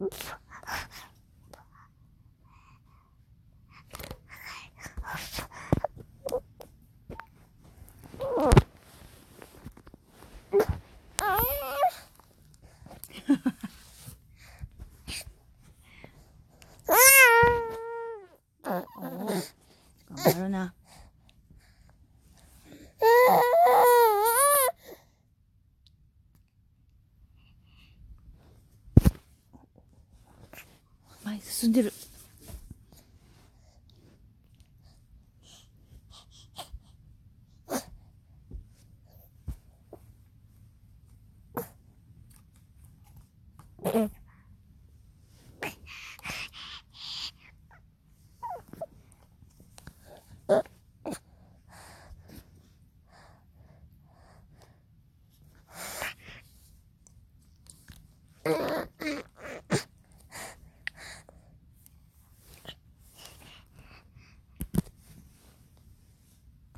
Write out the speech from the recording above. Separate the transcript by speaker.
Speaker 1: Oops. 頑張るな。前進んでる。
Speaker 2: Grrrr.